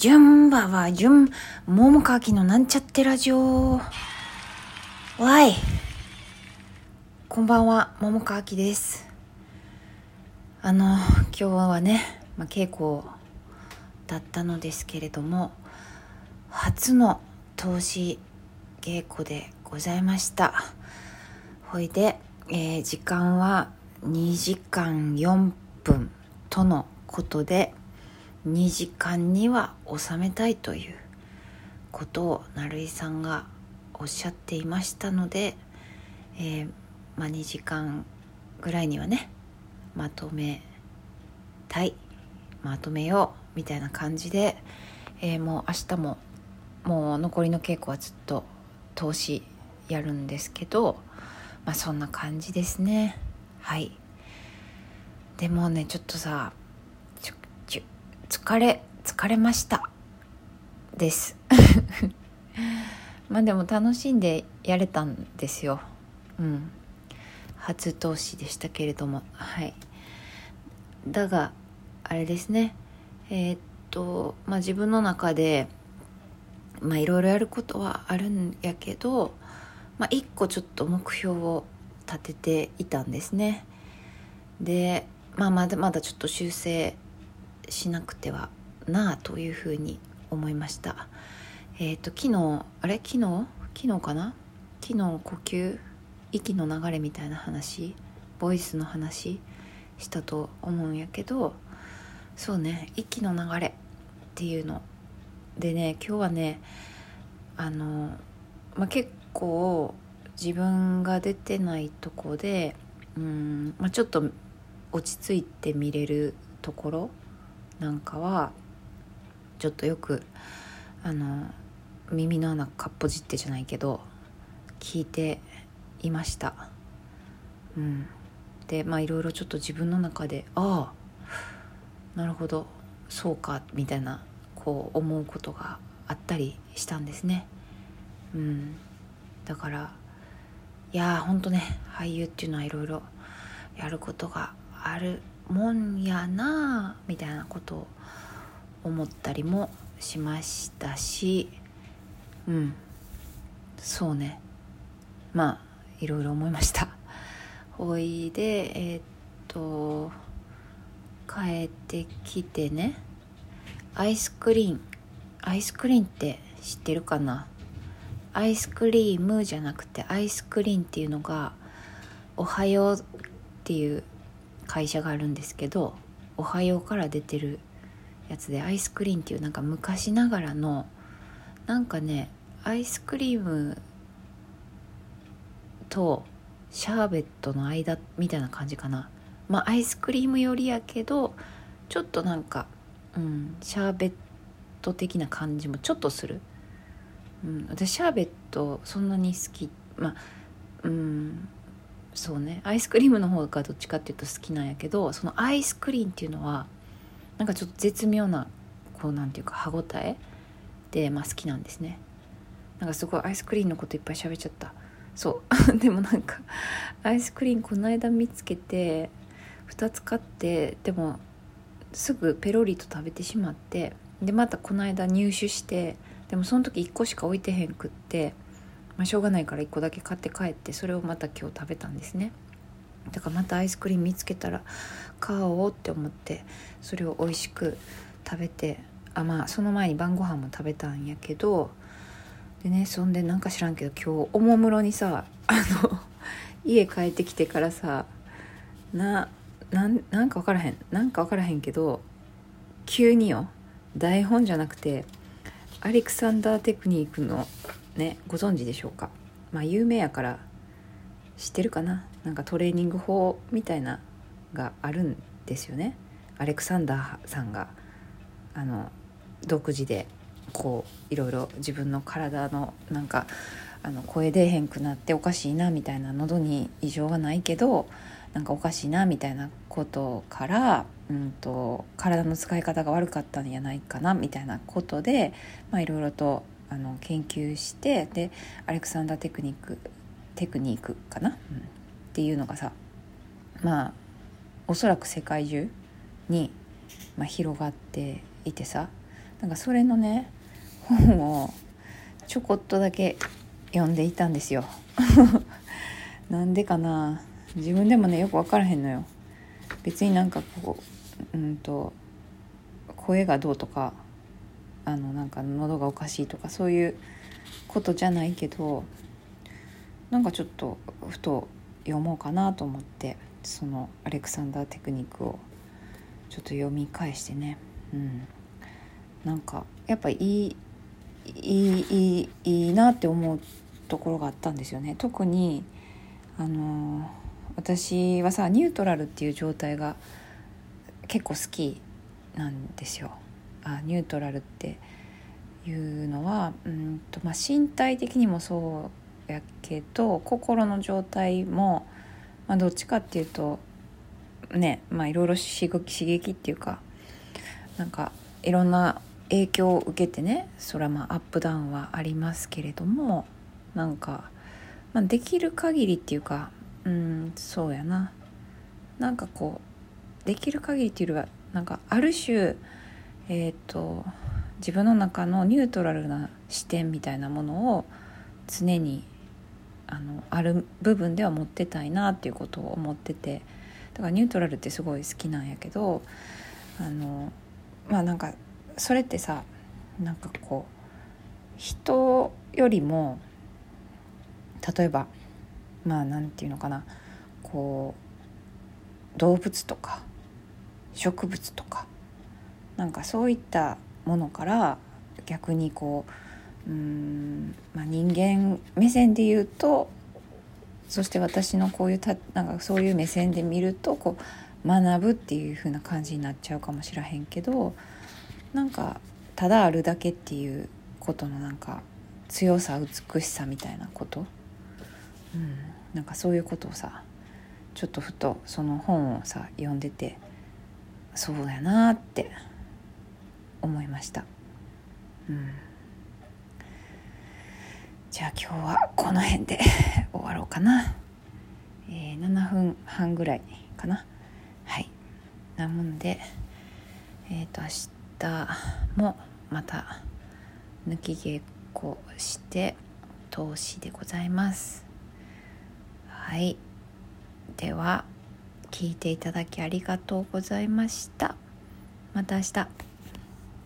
順番は順、桃かきのなんちゃってラジオ。わい。こんばんは、桃かきです。あの、今日はね、まあ、稽古だったのですけれども、初の投資稽古でございました。ほいで、えー、時間は2時間4分とのことで2時間には収めたいということを成井さんがおっしゃっていましたので、えー、まあ、2時間ぐらいにはねまとめたいまとめようみたいな感じで、えー、もう明日ももう残りの稽古はずっと投資やるんですけど、まあ、そんな感じですね。はい。でもねちょっとさ疲れ疲れました。です。まあでも楽しんでやれたんですよ。うん。初投資でしたけれども。はい。だがあれですね。えー、っとまあ自分の中でまあいろいろやることはあるんやけどまあ一個ちょっと目標を立てていたんですね。でまあまだまだちょっと修正しなくてはなあというふうに思いました。えっ、ー、と昨日あれ？昨日昨日かな？昨日呼吸？息の流れみたいな話？ボイスの話したと思うんやけどそうね息の流れっていうのでね今日はねあの、まあ、結構自分が出てないとこでうん、まあ、ちょっと落ち着いて見れるところなんかはちょっとよくあの耳の穴かっぽじってじゃないけど聞いていました。うん。でまあいろいろちょっと自分の中でああなるほどそうかみたいなこう思うことがあったりしたんですね。うん。だからいやーほんとね俳優っていうのはいろいろやることがあるもんやなみたいなことを思ったりもしましたしうん。そうね。まあいろいろ思いました。おいでえー、っと帰ってきてねアイスクリーンアイスクリーンって知ってるかな？アイスクリームじゃなくてアイスクリーンっていうのが「おはよう」っていう会社があるんですけど「おはよう」から出てるやつでアイスクリーンっていうなんか昔ながらのなんかねアイスクリームとシャーベットの間みたいな感じかな。まあアイスクリームよりやけどちょっとなんか、うん、シャーベット的な感じもちょっとする、うん、私シャーベットそんなに好きまあうんそうね。アイスクリームの方がどっちかっていうと好きなんやけどそのアイスクリーンっていうのはなんかちょっと絶妙なこうなんていうか歯ごたえで、まあ、好きなんですね。なんかすごいアイスクリーンのこといっぱい喋っちゃった。そう。でもなんかアイスクリーンこの間見つけて2つ買ってでもすぐペロリと食べてしまってでまたこの間入手してでもその時1個しか置いてへんくってまあ、しょうがないから1個だけ買って帰ってそれをまた今日食べたんですね。だからまたアイスクリーム見つけたら買おうって思ってそれを美味しく食べてあまあその前に晩ご飯も食べたんやけどでねそんでなんか知らんけど今日おもむろにさあの 家帰ってきてからさななんなんか分からへんなんか分からへんけど急によ台本じゃなくてアレクサンダーテクニックのねご存知でしょうか？まあ有名やから知ってるかな？なんかトレーニング法みたいながあるんですよね。アレクサンダーさんがあの独自でこういろいろ自分の体のなんかあの声出えへんくなっておかしいなみたいな喉に異常がないけどなんかおかしいなみたいなことから、うんと、体の使い方が悪かったんじゃないかなみたいなことでいろいろとあの研究してでアレクサンダーテクニックテクニックかな、うん、っていうのがさまあおそらく世界中に、まあ、広がっていてさなんかそれのね本をちょこっとだけ読んでいたんですよ。なんでかな？自分でもねよく分からへんのよ。別になんかこううんと声がどうとかあのなんか喉がおかしいとかそういうことじゃないけどなんかちょっとふと読もうかなと思ってそのアレクサンダーテクニックをちょっと読み返してね。うん。なんかやっぱいいいいいいいいなって思うところがあったんですよね。特にあの私はさニュートラルっていう状態が結構好きなんですよ。あニュートラルっていうのはうんと、まあ、身体的にもそうやけど心の状態も、まあ、どっちかっていうとねまあいろいろ刺激刺激っていうかなんかいろんな影響を受けてねそれはまあアップダウンはありますけれどもなんか、まあ、できる限りっていうかうんそうやな。なんかこうできる限りっていうよりはなんかある種えっ、ー、と自分の中のニュートラルな視点みたいなものを常にあのある部分では持ってたいなっていうことを思っててだからニュートラルってすごい好きなんやけどあのまあなんかそれってさなんかこう人よりも例えばまあ何て言うのかなこう動物とか植物とかなんかそういったものから逆にこううん、まあ、人間目線で言うとそして私のこういうたなんかそういう目線で見るとこう学ぶっていう風な感じになっちゃうかもしらへんけどなんかただあるだけっていうことのなんか強さ美しさみたいなこと、うん、なんかそういうことをさちょっとふとその本をさ読んでてそうやなって思いました。うん。じゃあ今日はこの辺で 終わろうかな、えー、7分半ぐらいかな。はい。なもんでえっ、ー、と明日もまた抜き稽古して投資でございます。はい。では聞いていただきありがとうございました。また明日。